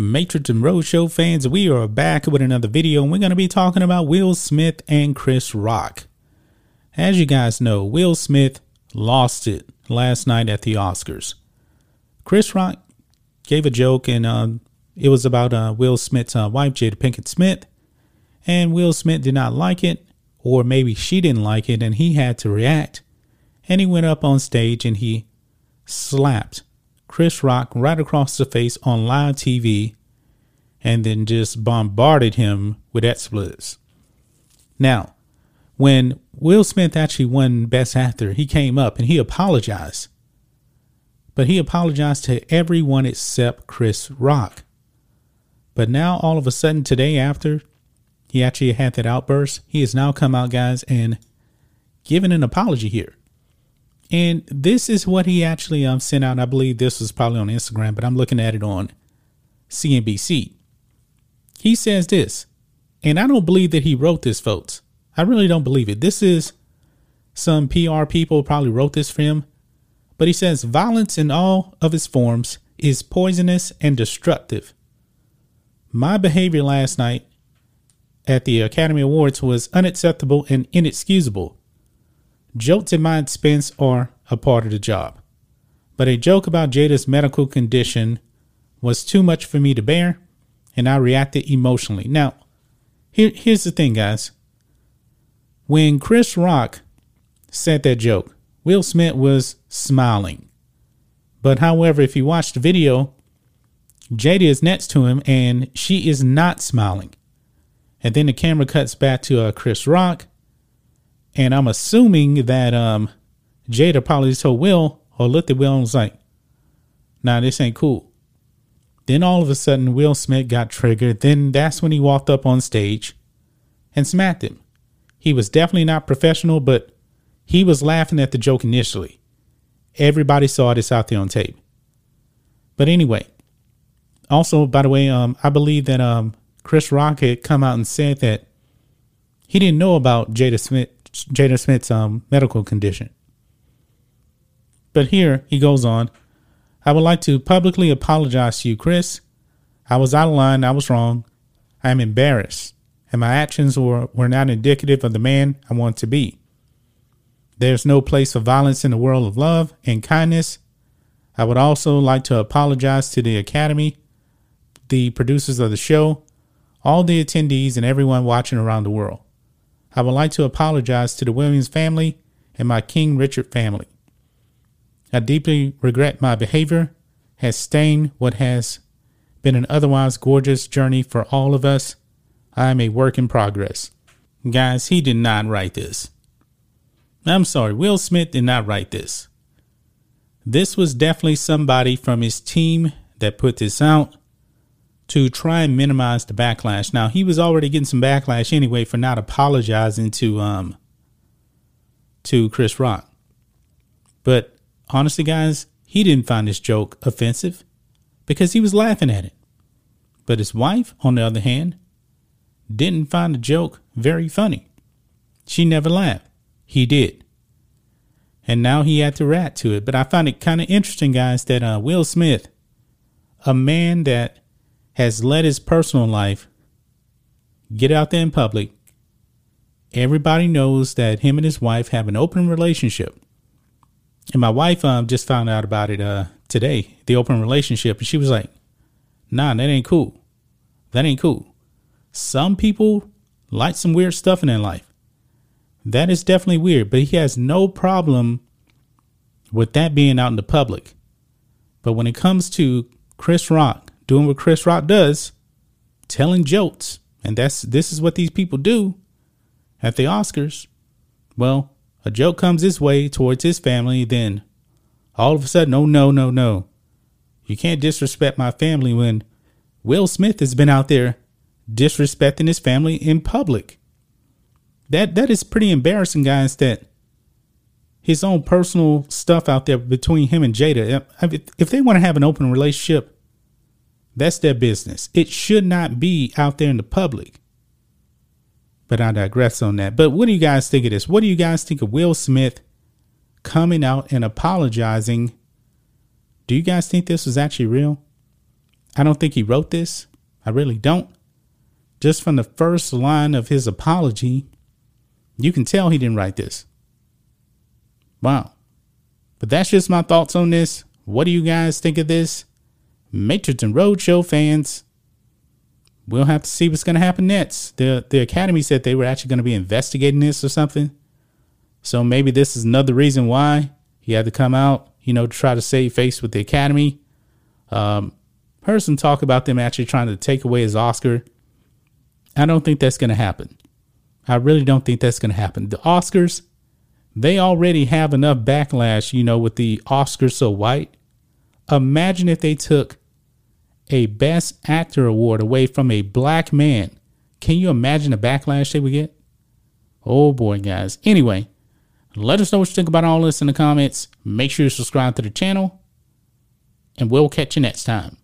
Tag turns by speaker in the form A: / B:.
A: Matrix and Roadshow fans, we are back with another video and we're going to be talking about Will Smith and Chris Rock. As you guys know, Will Smith lost it last night at the Oscars. Chris Rock gave a joke and uh, it was about uh, Will Smith's uh, wife, Jada Pinkett Smith. And Will Smith did not like it, or maybe she didn't like it, and he had to react. And he went up on stage and he slapped Chris Rock right across the face on live TV and then just bombarded him with expletives. Now, when Will Smith actually won Best Actor, he came up and he apologized. But he apologized to everyone except Chris Rock. But now, all of a sudden, today after he actually had that outburst, he has now come out, guys, and given an apology here. And this is what he actually um, sent out. I believe this was probably on Instagram, but I'm looking at it on CNBC. He says this, and I don't believe that he wrote this, folks. I really don't believe it. This is some PR people probably wrote this for him. But he says violence in all of its forms is poisonous and destructive. My behavior last night at the Academy Awards was unacceptable and inexcusable. Jokes at my expense are a part of the job. But a joke about Jada's medical condition was too much for me to bear, and I reacted emotionally. Now, here, here's the thing, guys. When Chris Rock said that joke, Will Smith was smiling. But however, if you watch the video, Jada is next to him and she is not smiling. And then the camera cuts back to uh, Chris Rock and I'm assuming that um, Jada probably told Will or looked at Will and was like, nah, this ain't cool. Then all of a sudden, Will Smith got triggered. Then that's when he walked up on stage and smacked him. He was definitely not professional, but he was laughing at the joke initially. Everybody saw this out there on tape. But anyway, also, by the way, um, I believe that um, Chris Rock had come out and said that he didn't know about Jada Smith Jada Smith's um, medical condition. But here he goes on I would like to publicly apologize to you, Chris. I was out of line. I was wrong. I am embarrassed, and my actions were, were not indicative of the man I want to be. There's no place for violence in the world of love and kindness. I would also like to apologize to the Academy, the producers of the show, all the attendees, and everyone watching around the world. I would like to apologize to the Williams family and my King Richard family. I deeply regret my behavior has stained what has been an otherwise gorgeous journey for all of us. I am a work in progress. Guys, he did not write this. I'm sorry, Will Smith did not write this. This was definitely somebody from his team that put this out to try and minimize the backlash. Now he was already getting some backlash anyway for not apologizing to um to Chris Rock. But honestly, guys, he didn't find this joke offensive because he was laughing at it. But his wife, on the other hand, didn't find the joke very funny. She never laughed. He did. And now he had to rat to it. But I find it kind of interesting, guys, that uh, Will Smith, a man that has let his personal life get out there in public. Everybody knows that him and his wife have an open relationship. And my wife um, just found out about it uh, today, the open relationship. And she was like, nah, that ain't cool. That ain't cool. Some people like some weird stuff in their life. That is definitely weird, but he has no problem with that being out in the public. But when it comes to Chris Rock doing what Chris Rock does, telling jokes, and that's this is what these people do at the Oscars. Well, a joke comes his way towards his family, then all of a sudden, oh no, no, no. You can't disrespect my family when Will Smith has been out there disrespecting his family in public. That that is pretty embarrassing, guys, that his own personal stuff out there between him and Jada. If they want to have an open relationship, that's their business. It should not be out there in the public. But I digress on that. But what do you guys think of this? What do you guys think of Will Smith coming out and apologizing? Do you guys think this was actually real? I don't think he wrote this. I really don't. Just from the first line of his apology, you can tell he didn't write this. Wow. But that's just my thoughts on this. What do you guys think of this? Matrix and Roadshow fans, we'll have to see what's going to happen next. The the Academy said they were actually going to be investigating this or something. So maybe this is another reason why he had to come out, you know, to try to save face with the Academy. Um, heard some talk about them actually trying to take away his Oscar. I don't think that's going to happen. I really don't think that's going to happen. The Oscars, they already have enough backlash, you know, with the Oscars so white. Imagine if they took a Best Actor award away from a black man. Can you imagine the backlash they would get? Oh boy, guys. Anyway, let us know what you think about all this in the comments. Make sure you subscribe to the channel, and we'll catch you next time.